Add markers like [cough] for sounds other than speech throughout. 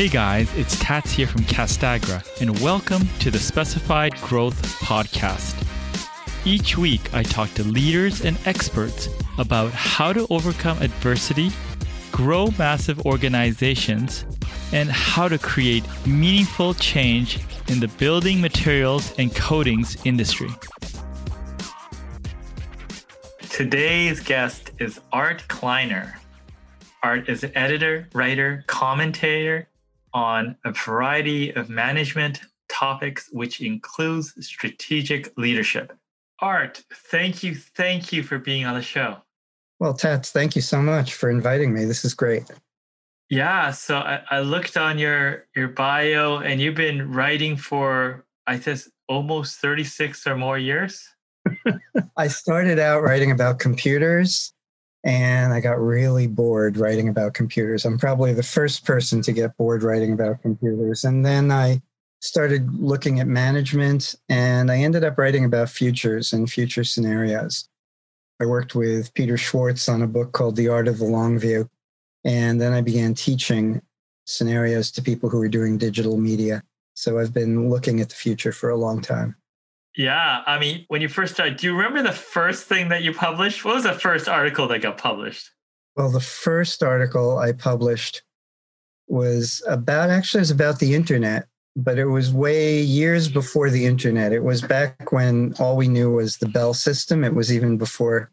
Hey guys, it's Tats here from Castagra, and welcome to the Specified Growth Podcast. Each week, I talk to leaders and experts about how to overcome adversity, grow massive organizations, and how to create meaningful change in the building materials and coatings industry. Today's guest is Art Kleiner. Art is an editor, writer, commentator on a variety of management topics, which includes strategic leadership. Art, thank you, thank you for being on the show. Well, Tats, thank you so much for inviting me. This is great. Yeah, so I, I looked on your your bio, and you've been writing for I guess almost thirty six or more years. [laughs] I started out writing about computers and I got really bored writing about computers. I'm probably the first person to get bored writing about computers. And then I started looking at management and I ended up writing about futures and future scenarios. I worked with Peter Schwartz on a book called The Art of the Long View. And then I began teaching scenarios to people who were doing digital media. So I've been looking at the future for a long time. Yeah, I mean, when you first started, do you remember the first thing that you published? What was the first article that got published? Well, the first article I published was about actually it was about the internet, but it was way years before the internet. It was back when all we knew was the Bell system. It was even before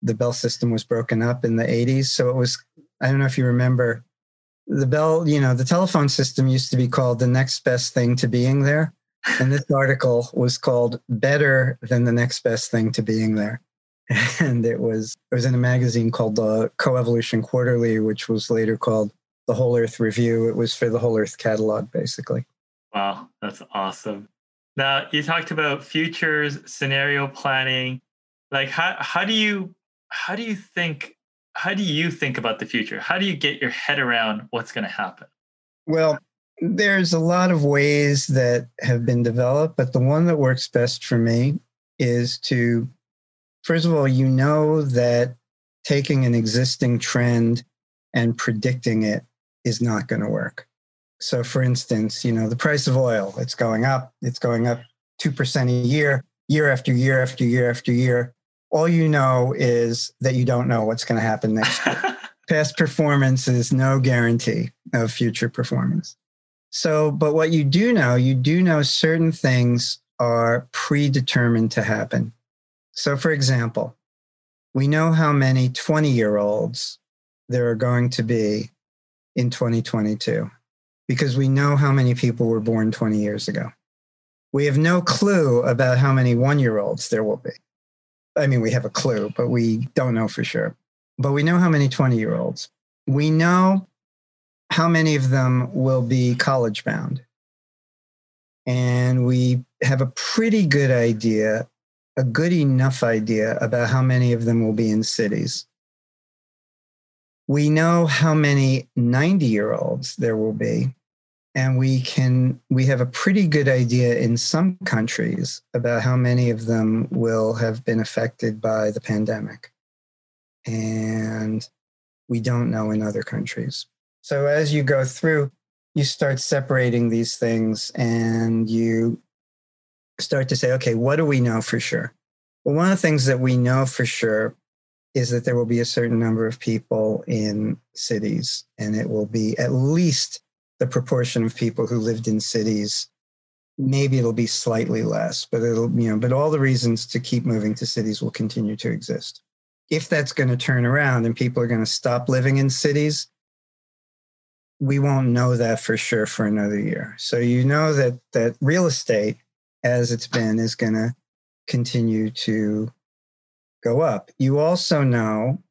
the Bell system was broken up in the 80s. So it was I don't know if you remember the Bell, you know, the telephone system used to be called the next best thing to being there and this article was called better than the next best thing to being there. [laughs] And it was it was in a magazine called the coevolution quarterly which was later called the whole earth review. It was for the whole earth catalog basically. Wow that's awesome. Now you talked about futures scenario planning. Like how, how do you how do you think how do you think about the future? How do you get your head around what's going to happen? Well there's a lot of ways that have been developed, but the one that works best for me is to, first of all, you know that taking an existing trend and predicting it is not going to work. So, for instance, you know, the price of oil, it's going up, it's going up 2% a year, year after year after year after year. All you know is that you don't know what's going to happen next year. [laughs] Past performance is no guarantee of future performance. So, but what you do know, you do know certain things are predetermined to happen. So, for example, we know how many 20 year olds there are going to be in 2022 because we know how many people were born 20 years ago. We have no clue about how many one year olds there will be. I mean, we have a clue, but we don't know for sure. But we know how many 20 year olds. We know how many of them will be college bound? And we have a pretty good idea, a good enough idea about how many of them will be in cities. We know how many 90 year olds there will be. And we can, we have a pretty good idea in some countries about how many of them will have been affected by the pandemic. And we don't know in other countries. So as you go through, you start separating these things and you start to say, okay, what do we know for sure? Well, one of the things that we know for sure is that there will be a certain number of people in cities, and it will be at least the proportion of people who lived in cities. Maybe it'll be slightly less, but it'll, you know, but all the reasons to keep moving to cities will continue to exist. If that's going to turn around and people are going to stop living in cities, we won't know that for sure for another year. So you know that that real estate, as it's been, is going to continue to go up. You also know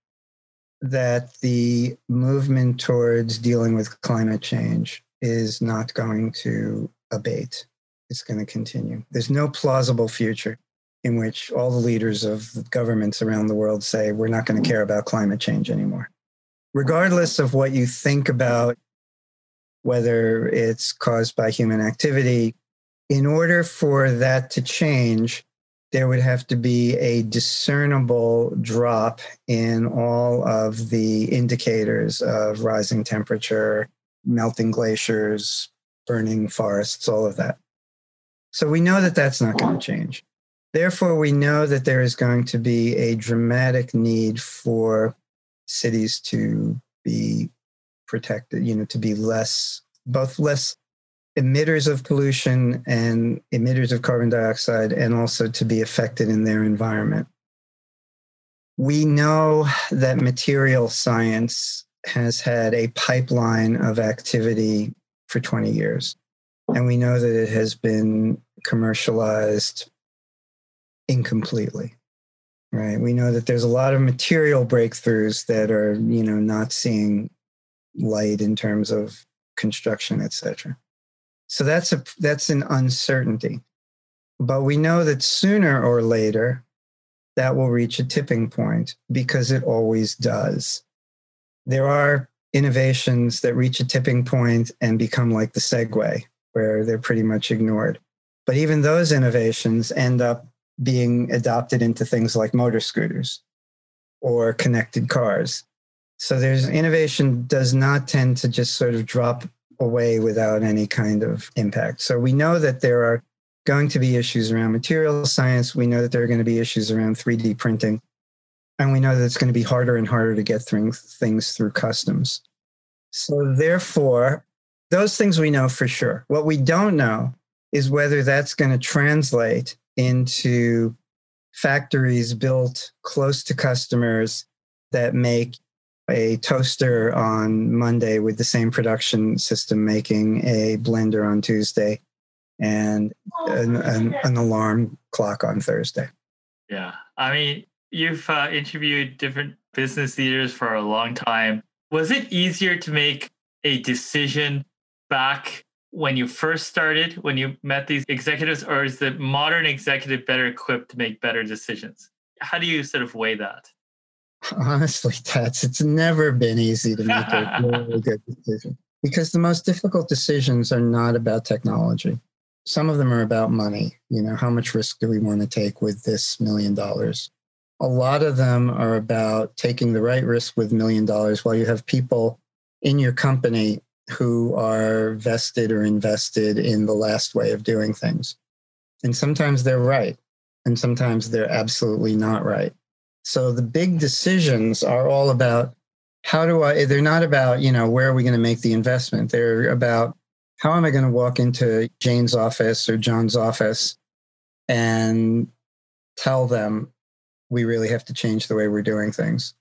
that the movement towards dealing with climate change is not going to abate. It's going to continue. There's no plausible future in which all the leaders of governments around the world say, we're not going to care about climate change anymore. Regardless of what you think about whether it's caused by human activity. In order for that to change, there would have to be a discernible drop in all of the indicators of rising temperature, melting glaciers, burning forests, all of that. So we know that that's not going to change. Therefore, we know that there is going to be a dramatic need for cities to be protected, you know, to be less, both less emitters of pollution and emitters of carbon dioxide, and also to be affected in their environment. We know that material science has had a pipeline of activity for 20 years. And we know that it has been commercialized incompletely. Right. We know that there's a lot of material breakthroughs that are, you know, not seeing light in terms of construction, et cetera. So that's a that's an uncertainty. But we know that sooner or later that will reach a tipping point because it always does. There are innovations that reach a tipping point and become like the Segway, where they're pretty much ignored. But even those innovations end up being adopted into things like motor scooters or connected cars. So there's innovation does not tend to just sort of drop away without any kind of impact. So we know that there are going to be issues around material science. We know that there are going to be issues around 3D printing. And we know that it's going to be harder and harder to get things through customs. So therefore, those things we know for sure. What we don't know is whether that's going to translate into factories built close to customers that make a toaster on Monday with the same production system making a blender on Tuesday and an, an, an alarm clock on Thursday. Yeah. I mean, you've uh, interviewed different business leaders for a long time. Was it easier to make a decision back when you first started, when you met these executives, or is the modern executive better equipped to make better decisions? How do you sort of weigh that? Honestly, Tats, it's never been easy to make a [laughs] really good decision because the most difficult decisions are not about technology. Some of them are about money. You know, how much risk do we want to take with this million dollars? A lot of them are about taking the right risk with million dollars while you have people in your company who are vested or invested in the last way of doing things. And sometimes they're right, and sometimes they're absolutely not right. So the big decisions are all about how do I, they're not about, you know, where are we going to make the investment? They're about how am I going to walk into Jane's office or John's office and tell them we really have to change the way we're doing things?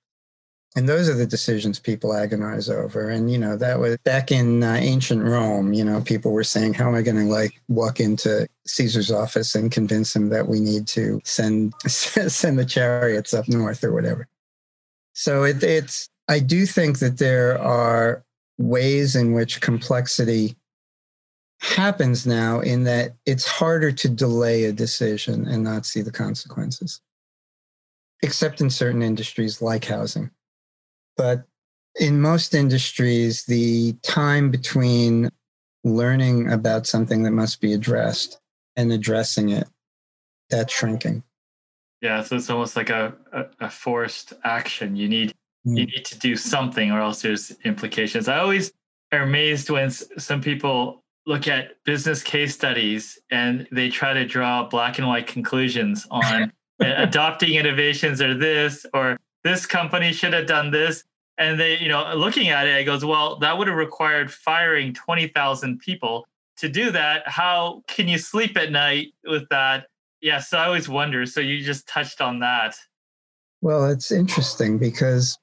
And those are the decisions people agonize over. And, you know, that was back in uh, ancient Rome, you know, people were saying, how am I going to like walk into Caesar's office and convince him that we need to send, [laughs] send the chariots up north or whatever. So it, it's, I do think that there are ways in which complexity happens now in that it's harder to delay a decision and not see the consequences, except in certain industries like housing but in most industries, the time between learning about something that must be addressed and addressing it, that's shrinking. Yeah, so it's almost like a, a, a forced action. You need mm. you need to do something, or else there's implications. I always are amazed when some people look at business case studies and they try to draw black and white conclusions on [laughs] adopting innovations or this or this company should have done this and they, you know, looking at it, it goes, well, that would have required firing 20,000 people. To do that, how can you sleep at night with that? Yeah, so I always wonder. So you just touched on that. Well, it's interesting because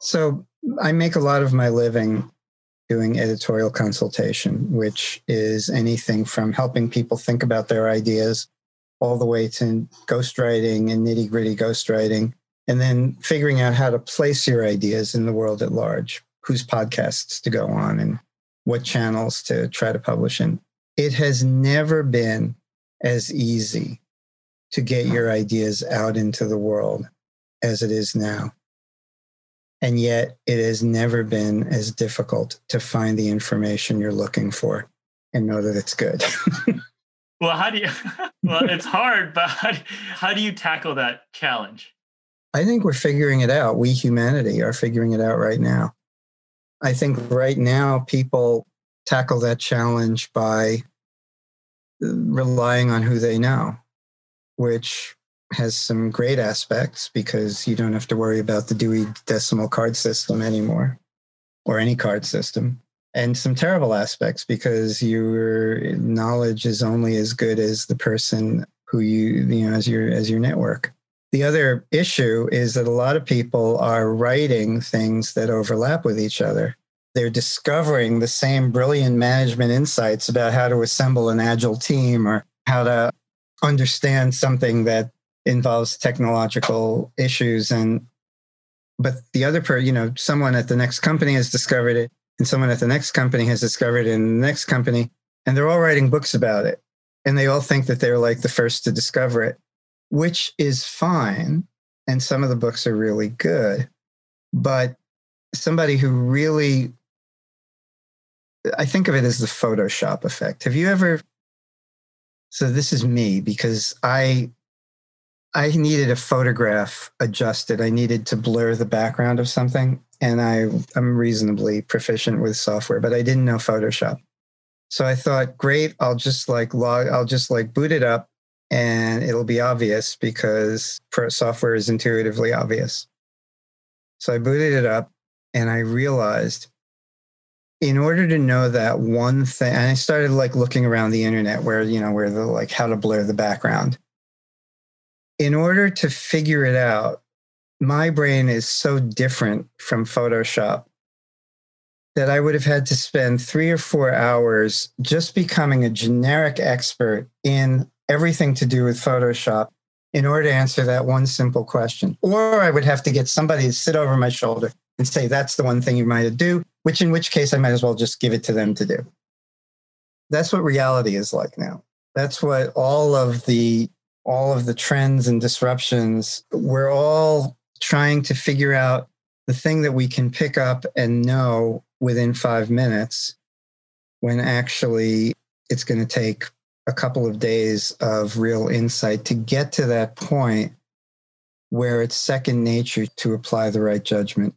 so I make a lot of my living doing editorial consultation, which is anything from helping people think about their ideas all the way to ghostwriting and nitty gritty ghostwriting and then figuring out how to place your ideas in the world at large, whose podcasts to go on and what channels to try to publish in. It has never been as easy to get your ideas out into the world as it is now. And yet, it has never been as difficult to find the information you're looking for and know that it's good. [laughs] well, how do you? [laughs] Well, it's hard, but how do you tackle that challenge? I think we're figuring it out. We humanity are figuring it out right now. I think right now people tackle that challenge by uh, relying on who they know, which has some great aspects because you don't have to worry about the Dewey Decimal Card System anymore or any card system. And some terrible aspects because your knowledge is only as good as the person who you, you know, as your as your network. The other issue is that a lot of people are writing things that overlap with each other. They're discovering the same brilliant management insights about how to assemble an agile team or how to understand something that involves technological issues. And but the other per you know someone at the next company has discovered it and someone at the next company has discovered it in the next company and they're all writing books about it. And they all think that they're like the first to discover it which is fine and some of the books are really good but somebody who really i think of it as the photoshop effect have you ever so this is me because i I needed a photograph adjusted. I needed to blur the background of something. And I, I'm reasonably proficient with software, but I didn't know Photoshop. So I thought, great, I'll just like log, I'll just like boot it up and it'll be obvious because software is intuitively obvious. So I booted it up and I realized in order to know that one thing, and I started like looking around the internet where, you know, where the like how to blur the background in order to figure it out, my brain is so different from Photoshop that I would have had to spend three or four hours just becoming a generic expert in everything to do with Photoshop in order to answer that one simple question. Or I would have to get somebody to sit over my shoulder and say, that's the one thing you might do, which in which case I might as well just give it to them to do. That's what reality is like now. That's what all of the all of the trends and disruptions, we're all trying to figure out the thing that we can pick up and know within five minutes when actually it's going to take a couple of days of real insight to get to that point where it's second nature to apply the right judgment.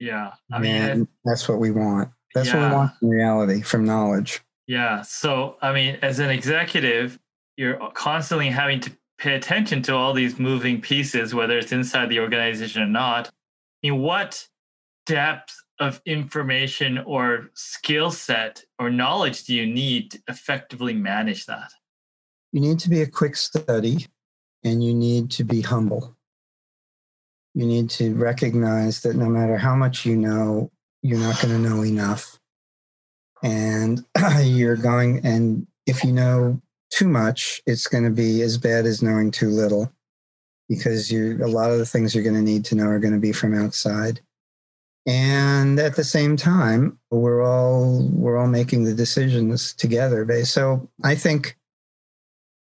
Yeah. I mean, and that's what we want. That's yeah. what we want in reality from knowledge. Yeah. So, I mean, as an executive, you're constantly having to pay attention to all these moving pieces, whether it's inside the organization or not. I mean, what depth of information or skill set or knowledge do you need to effectively manage that? You need to be a quick study and you need to be humble. You need to recognize that no matter how much you know, you're not going to know enough. And [clears throat] you're going, and if you know too much, it's going to be as bad as knowing too little because you're a lot of the things you're going to need to know are going to be from outside. And at the same time, we're all we're all making the decisions together. So I think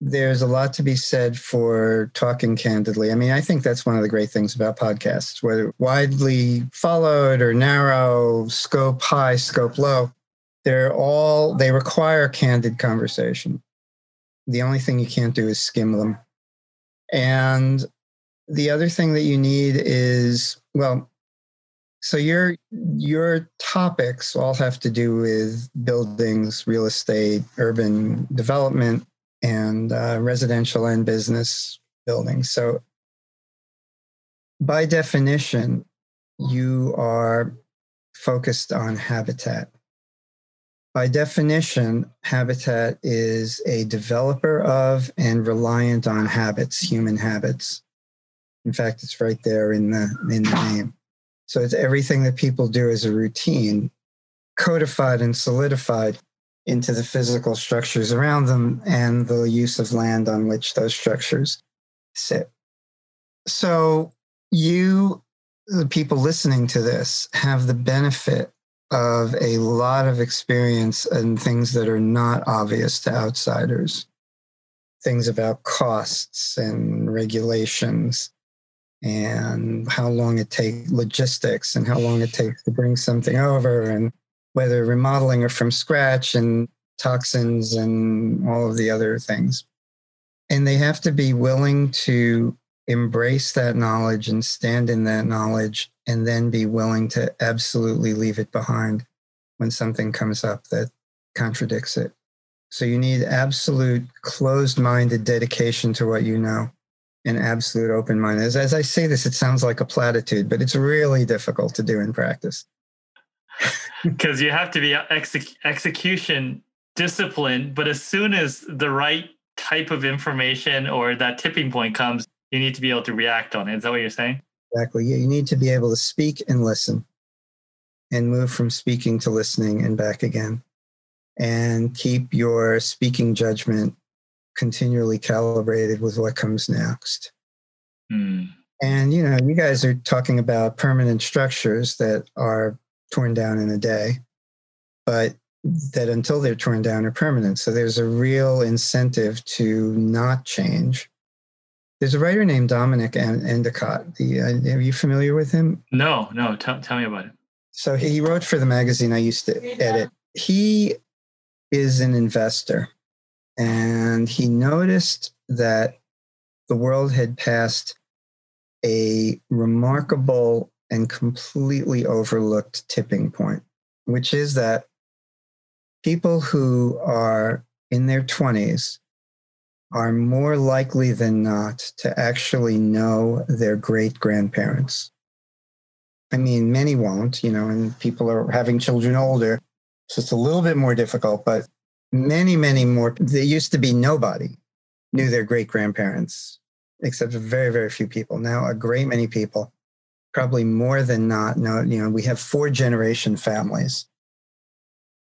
there's a lot to be said for talking candidly. I mean, I think that's one of the great things about podcasts, whether widely followed or narrow, scope high, scope low. They're all they require candid conversation. The only thing you can't do is skim them. And the other thing that you need is, well, so your your topics all have to do with buildings, real estate, urban development, and uh, residential and business buildings. So by definition, you are focused on habitat. By definition, habitat is a developer of and reliant on habits, human habits. In fact, it's right there in the, in the name. So it's everything that people do as a routine, codified and solidified into the physical structures around them and the use of land on which those structures sit. So you, the people listening to this, have the benefit of a lot of experience and things that are not obvious to outsiders. Things about costs and regulations and how long it takes logistics and how long it takes to bring something over and whether remodeling or from scratch and toxins and all of the other things. And they have to be willing to embrace that knowledge and stand in that knowledge and then be willing to absolutely leave it behind when something comes up that contradicts it. So you need absolute closed minded dedication to what you know and absolute open mind. As, as I say this, it sounds like a platitude, but it's really difficult to do in practice. [laughs] Because you have to be exec- execution discipline, but as soon as the right type of information or that tipping point comes, you need to be able to react on it. Is that what you're saying? Exactly. You need to be able to speak and listen and move from speaking to listening and back again and keep your speaking judgment continually calibrated with what comes next. Hmm. And you know, you guys are talking about permanent structures that are torn down in a day, but that until they're torn down are permanent. So there's a real incentive to not change. There's a writer named Dominic Endicott. The, uh, are you familiar with him? No, no. Tell, tell me about it. So he wrote for the magazine I used to edit. He is an investor and he noticed that the world had passed a remarkable and completely overlooked tipping point, which is that people who are in their 20s are more likely than not to actually know their great grandparents. I mean, many won't, you know, and people are having children older. So it's a little bit more difficult, but many, many more. There used to be nobody knew their great grandparents, except very, very few people. Now, a great many people, probably more than not, know, you know, we have four generation families.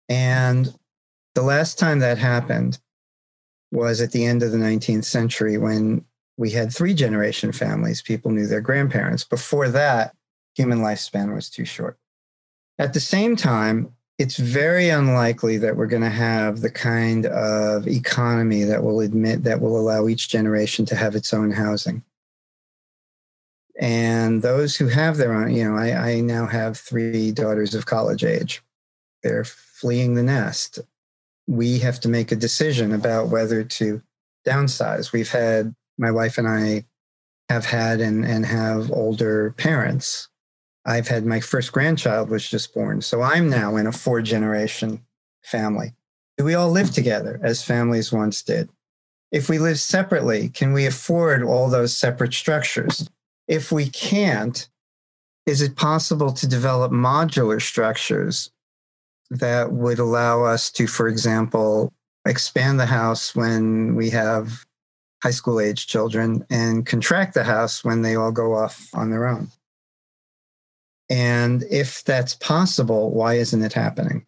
And the last time that happened was at the end of the 19th century when we had three generation families. People knew their grandparents. Before that, human lifespan was too short. At the same time, it's very unlikely that we're going to have the kind of economy that will admit that will allow each generation to have its own housing. And those who have their own, you know, I, I now have three daughters of college age. They're fleeing the nest. We have to make a decision about whether to downsize. We've had, my wife and I have had and, and have older parents I've had my first grandchild was just born. So I'm now in a four generation family. Do we all live together as families once did? If we live separately, can we afford all those separate structures? If we can't, is it possible to develop modular structures that would allow us to, for example, expand the house when we have high school age children and contract the house when they all go off on their own? And if that's possible, why isn't it happening?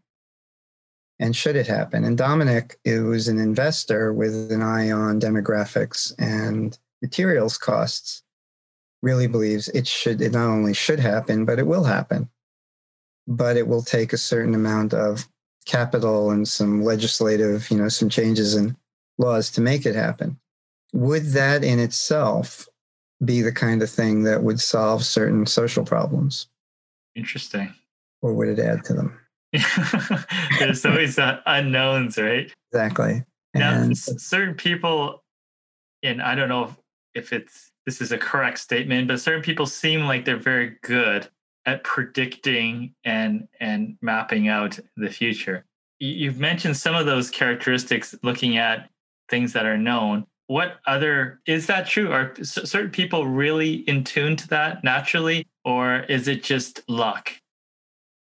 And should it happen? And Dominic, who's an investor with an eye on demographics and materials costs, really believes it should, it not only should happen, but it will happen. But it will take a certain amount of capital and some legislative, you know, some changes in laws to make it happen. Would that in itself be the kind of thing that would solve certain social problems? Interesting. Or would it add to them? [laughs] There's always that unknowns, right? Exactly. Now, and certain people, and I don't know if it's this is a correct statement, but certain people seem like they're very good at predicting and and mapping out the future. You've mentioned some of those characteristics looking at things that are known. What other is that true? Are certain people really in tune to that naturally, or is it just luck?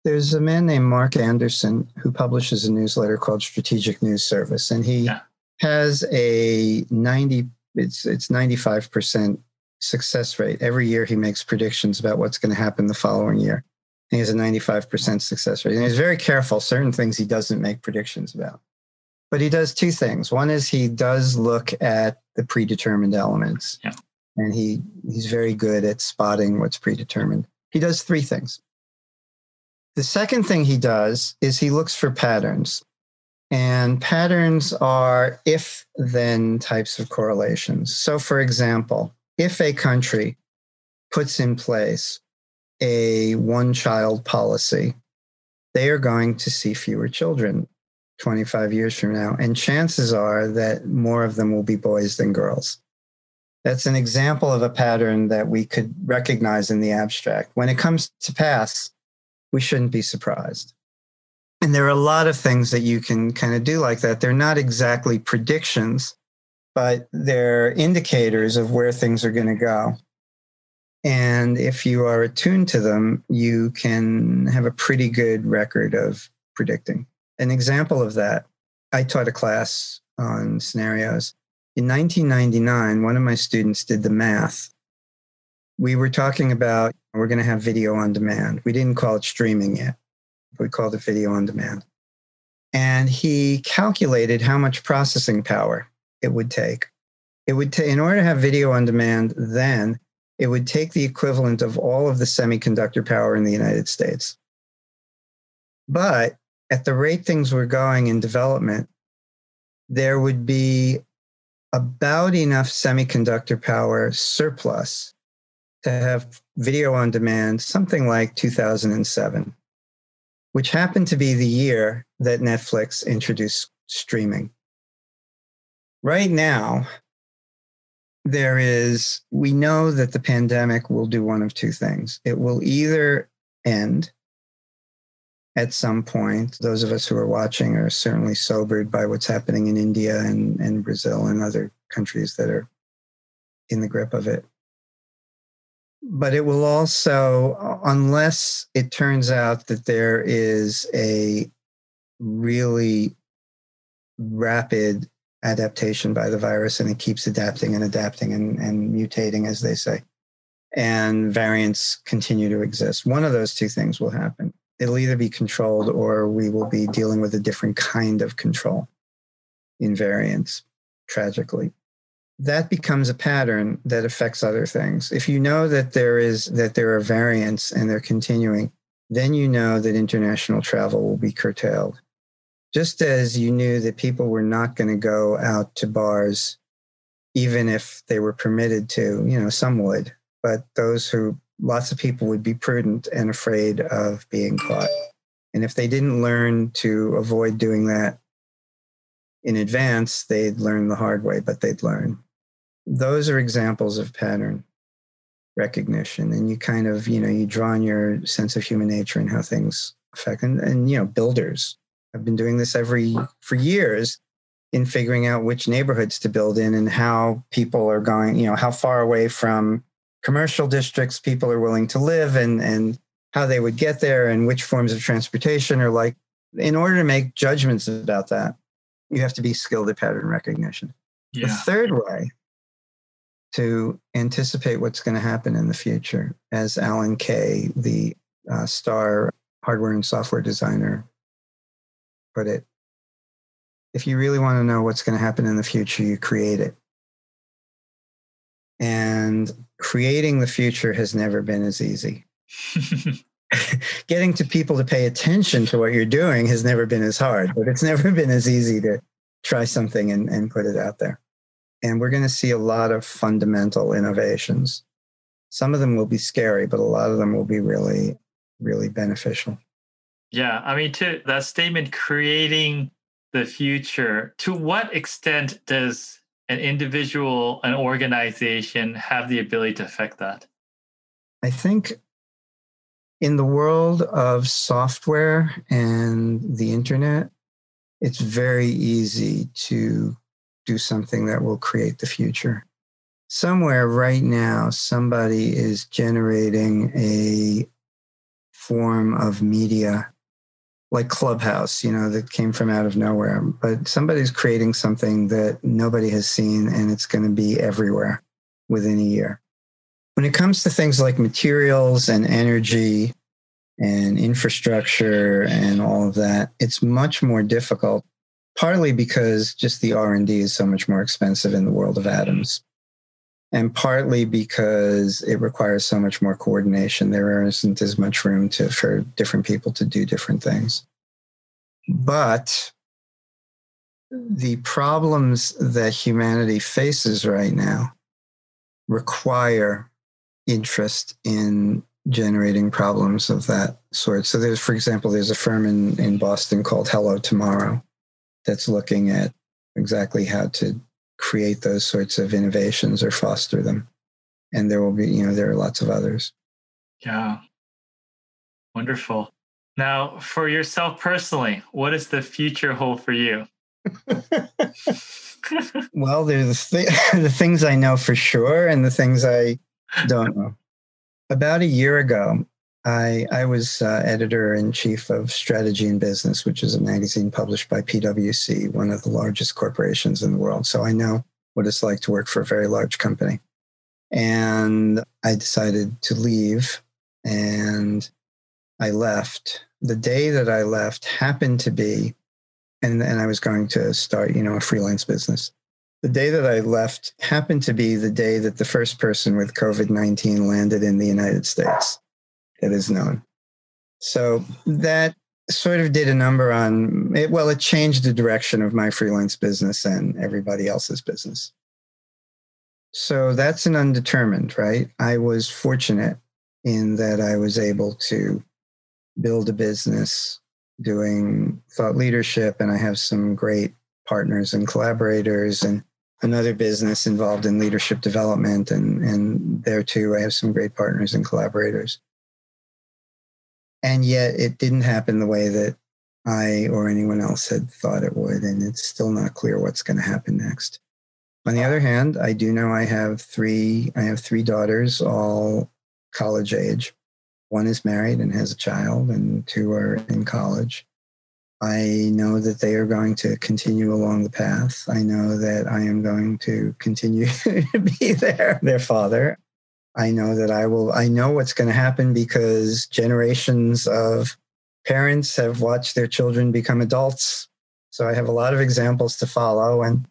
There's a man named Mark Anderson who publishes a newsletter called Strategic News Service, and he yeah. has a 90 it's it's 95% success rate. Every year he makes predictions about what's going to happen the following year. And he has a 95% success rate. And he's very careful. Certain things he doesn't make predictions about. But he does two things. One is he does look at the predetermined elements. Yeah and he he's very good at spotting what's predetermined. He does three things. The second thing he does is he looks for patterns. And patterns are if then types of correlations. So, for example, if a country puts in place a one child policy, they are going to see fewer children 25 years from now. And chances are that more of them will be boys than girls. That's an example of a pattern that we could recognize in the abstract. When it comes to pass, we shouldn't be surprised. And there are a lot of things that you can kind of do like that. They're not exactly predictions, but they're indicators of where things are going to go. And if you are attuned to them, you can have a pretty good record of predicting. An example of that, I taught a class on scenarios. In 1999, one of my students did the math. We were talking about we're going to have video on demand. We didn't call it streaming yet, we called it video on demand. And he calculated how much processing power it would take. It would in order to have video on demand, then it would take the equivalent of all of the semiconductor power in the United States. But at the rate things were going in development, there would be about enough semiconductor power surplus to have video on demand, something like 2007, which happened to be the year that Netflix introduced streaming. Right now, there is, we know that the pandemic will do one of two things. It will either end at some point. Those of us who are watching are certainly sobered by what's happening in India and, and Brazil and other countries that are in the grip of it. But it will also, unless it turns out that there is a really rapid adaptation by the virus and it keeps adapting and adapting and, and mutating, as they say, and variants continue to exist, one of those two things will happen it'll either be controlled or we will be dealing with a different kind of control in variants, tragically. That becomes a pattern that affects other things. If you know that there is that there are variants and they're continuing, then you know that international travel will be curtailed. Just as you knew that people were not going to go out to bars, even if they were permitted to, you know, some would, but those who lots of people would be prudent and afraid of being caught. And if they didn't learn to avoid doing that in advance, they'd learn the hard way, but they'd learn. Those are examples of pattern recognition. And you kind of, you know, you draw on your sense of human nature and how things affect. And, and you know, builders have been doing this every for years in figuring out which neighborhoods to build in and how people are going, you know, how far away from commercial districts people are willing to live and and how they would get there and which forms of transportation are like in order to make judgments about that you have to be skilled at pattern recognition yeah. the third way to anticipate what's going to happen in the future as alan kay the uh, star hardware and software designer put it if you really want to know what's going to happen in the future you create it and creating the future has never been as easy. [laughs] Getting to people to pay attention to what you're doing has never been as hard, but it's never been as easy to try something and, and put it out there. And we're going to see a lot of fundamental innovations. Some of them will be scary, but a lot of them will be really, really beneficial. Yeah. I mean, to that statement, creating the future, to what extent does an individual, an organization have the ability to affect that? I think in the world of software and the internet, it's very easy to do something that will create the future. Somewhere right now, somebody is generating a form of media like Clubhouse, you know, that came from out of nowhere. But somebody's creating something that nobody has seen and it's going to be everywhere within a year. When it comes to things like materials and energy and infrastructure and all of that, it's much more difficult, partly because just the R&D is so much more expensive in the world of atoms. And partly because it requires so much more coordination. There isn't as much room to, for different people to do different things. But the problems that humanity faces right now require interest in generating problems of that sort. So there's, for example, there's a firm in, in Boston called Hello Tomorrow that's looking at exactly how to create those sorts of innovations or foster them. And there will be, you know, there are lots of others. Yeah. Wonderful. Now, for yourself personally, what does the future hold for you? [laughs] well, there's the, th- [laughs] the things I know for sure and the things I don't know. About a year ago, I, I was uh, editor in chief of Strategy and Business, which is a magazine published by PwC, one of the largest corporations in the world. So I know what it's like to work for a very large company. And I decided to leave and I left. The day that I left happened to be, and, and I was going to start, you know, a freelance business. The day that I left happened to be the day that the first person with COVID 19 landed in the United States that is known. So that sort of did a number on it. Well, it changed the direction of my freelance business and everybody else's business. So that's an undetermined, right? I was fortunate in that I was able to build a business doing thought leadership, and I have some great partners and collaborators and another business involved in leadership development and and there too i have some great partners and collaborators and yet it didn't happen the way that I or anyone else had thought it would, and it's still not clear what's going to happen next. On the other hand, I do know I have three. I have three daughters, all college age. One is married and has a child, and two are in college. I know that they are going to continue along the path. I know that I am going to continue [laughs] to be their their father. I know that I will, I know what's going to happen because generations of parents have watched their children become adults. So I have a lot of examples to follow, and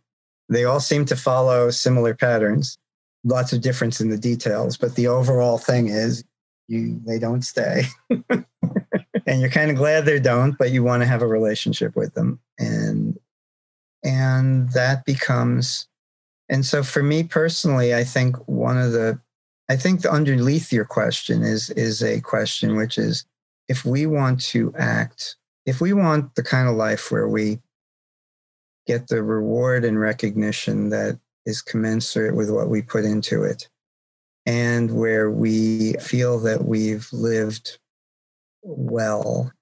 they all seem to follow similar patterns. Lots of difference in the details, but the overall thing is you they don't stay. [laughs] and you're kind of glad they don't, but you want to have a relationship with them. And and that becomes and so for me personally, I think one of the I think the underneath your question is is a question which is if we want to act, if we want the kind of life where we get the reward and recognition that is commensurate with what we put into it, and where we feel that we've lived well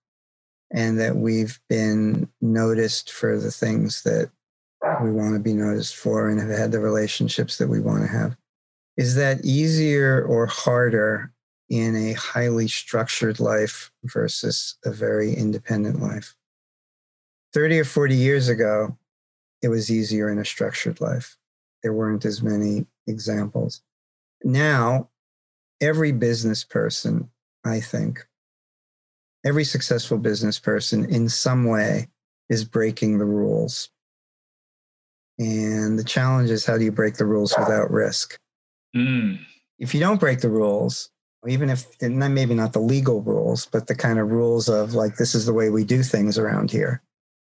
and that we've been noticed for the things that we want to be noticed for and have had the relationships that we want to have is that easier or harder in a highly structured life versus a very independent life? 30 or 40 years ago, it was easier in a structured life. There weren't as many examples. Now, every business person, I think, every successful business person in some way is breaking the rules. And the challenge is how do you break the rules without risk? Mm. If you don't break the rules, even if maybe not the legal rules, but the kind of rules of like, this is the way we do things around here.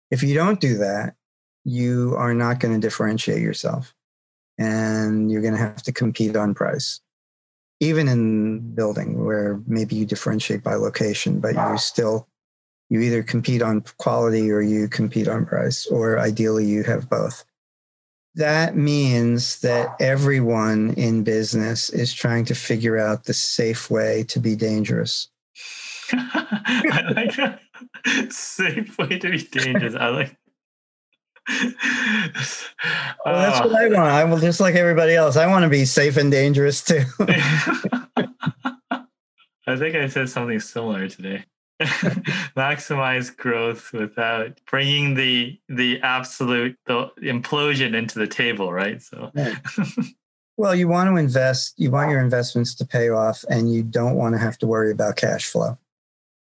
If you don't do that, you are not going to differentiate yourself and you're going to have to compete on price. Even in building where maybe you differentiate by location, but you still, you either compete on quality or you compete on price, or ideally you have both that means that everyone in business is trying to figure out the safe way to be dangerous. [laughs] I like that. Safe way to be dangerous. I like. well, that's what I want. I will just like everybody else. I want to be safe and dangerous too. [laughs] I think I said something similar today. [laughs] maximize growth without bringing the the absolute the implosion into the table right? So [laughs] well you want to invest you want your investments to pay off and you don't want to have to worry about cash flow.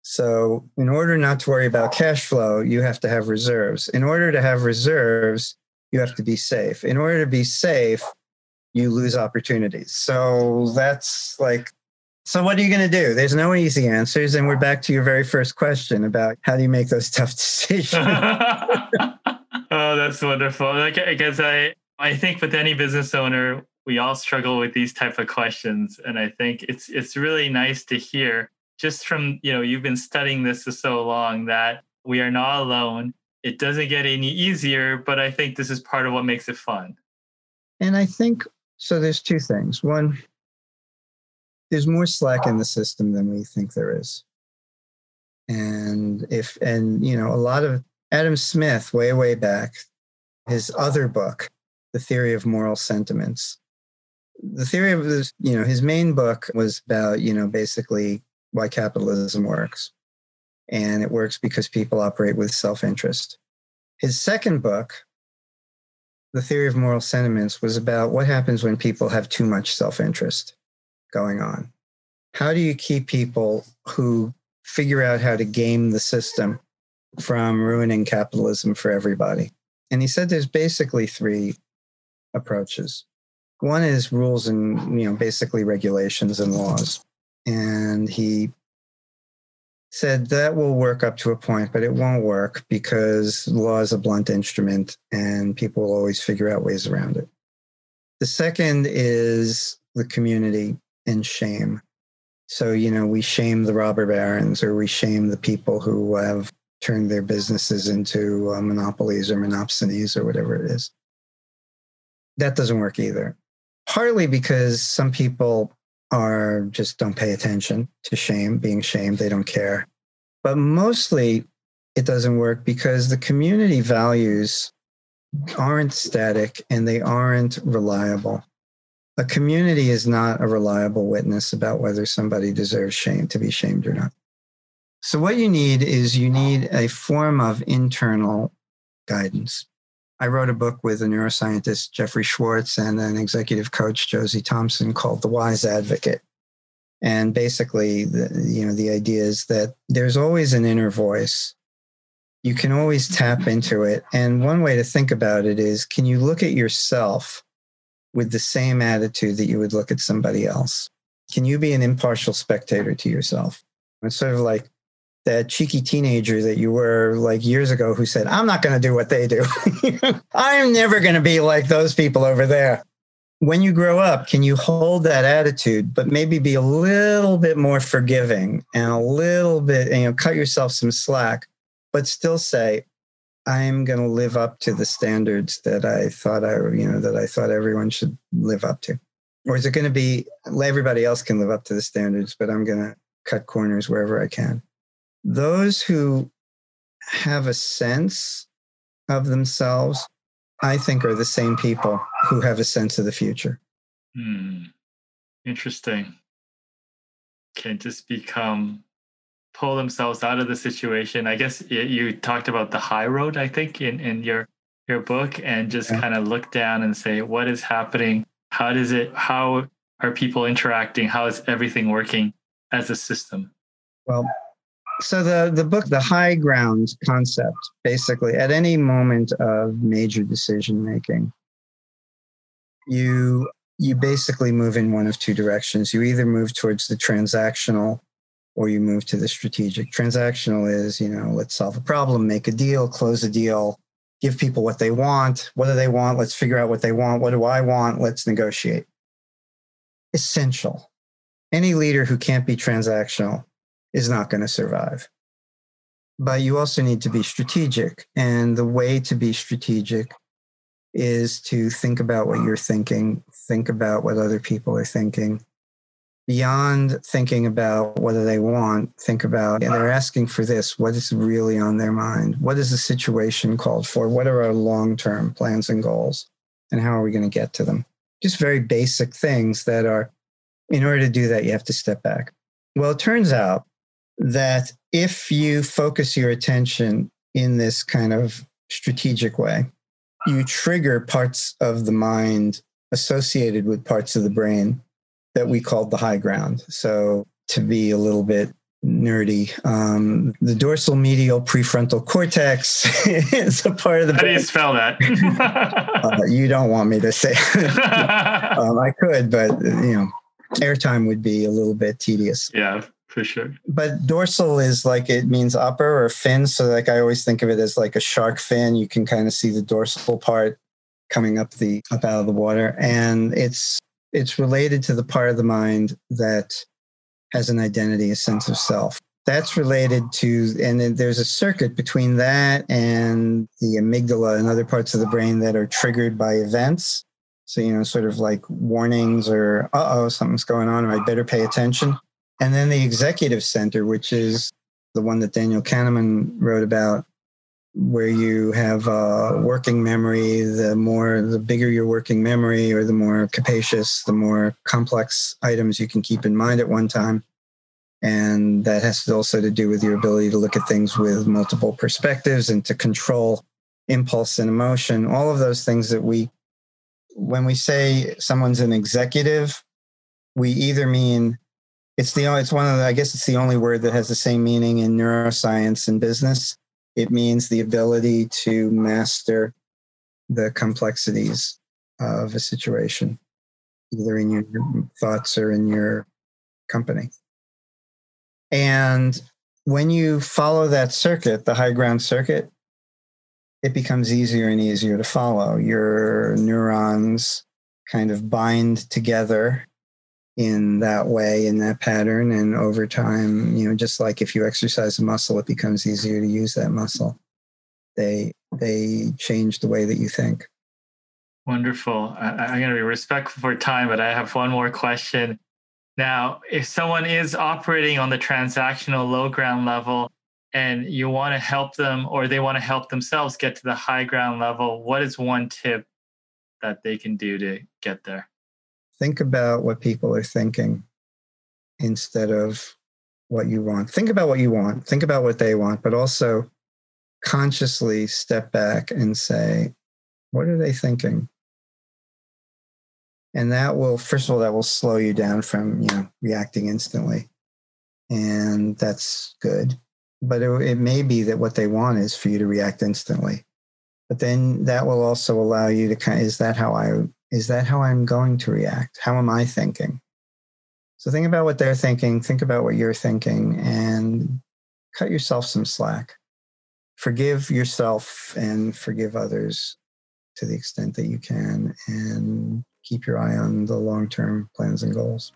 So in order not to worry about cash flow you have to have reserves. In order to have reserves you have to be safe. In order to be safe you lose opportunities. So that's like so, what are you going to do? There's no easy answers. And we're back to your very first question about how do you make those [laughs] tough decisions? [laughs] oh, that's wonderful. Like, I guess I, I think with any business owner, we all struggle with these type of questions. And I think it's, it's really nice to hear just from, you know, you've been studying this for so long that we are not alone. It doesn't get any easier, but I think this is part of what makes it fun. And I think so. There's two things. One, there's more slack in the system than we think there is. And if, and, you know, a lot of Adam Smith, way, way back, his other book, The Theory of Moral Sentiments. The theory of this, you know, his main book was about, you know, basically why capitalism works. And it works because people operate with self interest. His second book, The Theory of Moral Sentiments, was about what happens when people have too much self interest going on. How do you keep people who figure out how to game the system from ruining capitalism for everybody? And he said there's basically three approaches. One is rules and, you know, basically regulations and laws. And he said that will work up to a point, but it won't work because law is a blunt instrument and people will always figure out ways around it. The second is the community and shame. So, you know, we shame the robber barons or we shame the people who have turned their businesses into uh, monopolies or monopsonies or whatever it is. That doesn't work either. Partly because some people are just don't pay attention to shame, being shamed, they don't care. But mostly it doesn't work because the community values aren't static and they aren't reliable a community is not a reliable witness about whether somebody deserves shame to be shamed or not. So what you need is you need a form of internal guidance. I wrote a book with a neuroscientist, Jeffrey Schwartz, and an executive coach, Josie Thomson, called The Wise Advocate. And basically, the, you know, the idea is that there's always an inner voice. You can always tap into it. And one way to think about it is can you look at yourself with the same attitude that you would look at somebody else? Can you be an impartial spectator to yourself? It's sort of like that cheeky teenager that you were like years ago who said, I'm not going to do what they do. [laughs] I'm never going to be like those people over there. When you grow up, can you hold that attitude, but maybe be a little bit more forgiving and a little bit, you know, cut yourself some slack, but still say, I'm going to live up to the standards that I thought I, you know, that I thought everyone should live up to? Or is it going to be everybody else can live up to the standards, but I'm going to cut corners wherever I can? Those who have a sense of themselves, I think, are the same people who have a sense of the future. Hmm. Interesting. Can just become pull themselves out of the situation. I guess you talked about the high road, I think, in, in your your book, and just yeah. kind of look down and say, what is happening? How does it? How are people interacting? How is everything working as a system? Well, so the the book, the high ground concept, basically, at any moment of major decision making, you you basically move in one of two directions. You either move towards the transactional or you move to the strategic. Transactional is, you know, let's solve a problem, make a deal, close a deal, give people what they want. What do they want? Let's figure out what they want. What do I want? Let's negotiate. Essential. Any leader who can't be transactional is not going to survive. But you also need to be strategic. And the way to be strategic is to think about what you're thinking, think about what other people are thinking, beyond thinking about whether they want, think about and they're asking for this. What is really on their mind? What is the situation called for? What are our long term plans and goals? And how are we going to get to them? Just very basic things that are, in order to do that, you have to step back. Well, it turns out that if you focus your attention in this kind of strategic way, you trigger parts of the mind associated with parts of the brain that we called the high ground. So to be a little bit nerdy, um, the dorsal medial prefrontal cortex [laughs] is a part of the. How do you spell that? [laughs] uh, you don't want me to say. [laughs] um, I could, but you know, airtime would be a little bit tedious. Yeah. For sure. But dorsal is like it means upper or fin. So like I always think of it as like a shark fin. You can kind of see the dorsal part coming up the up out of the water. And it's it's related to the part of the mind that has an identity, a sense of self. That's related to, and then there's a circuit between that and the amygdala and other parts of the brain that are triggered by events. So, you know, sort of like warnings or, uh oh, something's going on, or I better pay attention. And then the executive center, which is the one that Daniel Kahneman wrote about, where you have working memory. The more, the bigger your working memory, or the more capacious, the more complex items you can keep in mind at one time. And that has also to do with your ability to look at things with multiple perspectives and to control impulse and emotion. All of those things that we when we say someone's an executive, we either mean it's the only, it's one of the, I guess it's the only word that has the same meaning in neuroscience and business. It means the ability to master the complexities of a situation, either in your thoughts or in your company. And when you follow that circuit, the high ground circuit, it becomes easier and easier to follow. Your neurons kind of bind together in that way, in that pattern. And over time, you know, just like if you exercise a muscle, it becomes easier to use that muscle. They they change the way that you think. Wonderful. I, I'm going to be respectful for time, but I have one more question. Now, if someone is operating on the transactional low ground level, and you want to help them or they want to help themselves get to the high ground level, what is one tip that they can do to get there? Think about what people are thinking instead of what you want. Think about what you want, think about what they want, but also consciously step back and say, what are they thinking? And that will, first of all, that will slow you down from, you know, reacting instantly. And that's good but it, it may be that what they want is for you to react instantly but then that will also allow you to kind of, is that how i is that how i'm going to react how am i thinking so think about what they're thinking think about what you're thinking and cut yourself some slack forgive yourself and forgive others to the extent that you can and keep your eye on the long-term plans and goals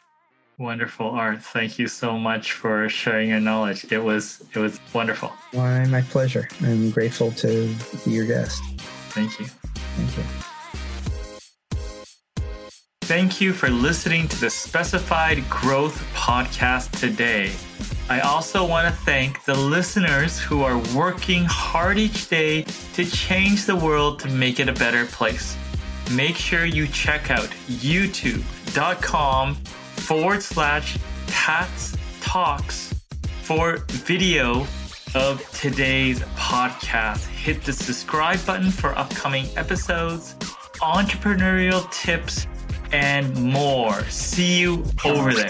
Wonderful art. Thank you so much for sharing your knowledge. It was it was wonderful. Why, my pleasure. I'm grateful to be your guest. Thank you. Thank you. Thank you for listening to the Specified Growth Podcast today. I also want to thank the listeners who are working hard each day to change the world to make it a better place. Make sure you check out youtube.com forward slash Tats Talks for video of today's podcast. Hit the subscribe button for upcoming episodes, entrepreneurial tips, and more. See you over there.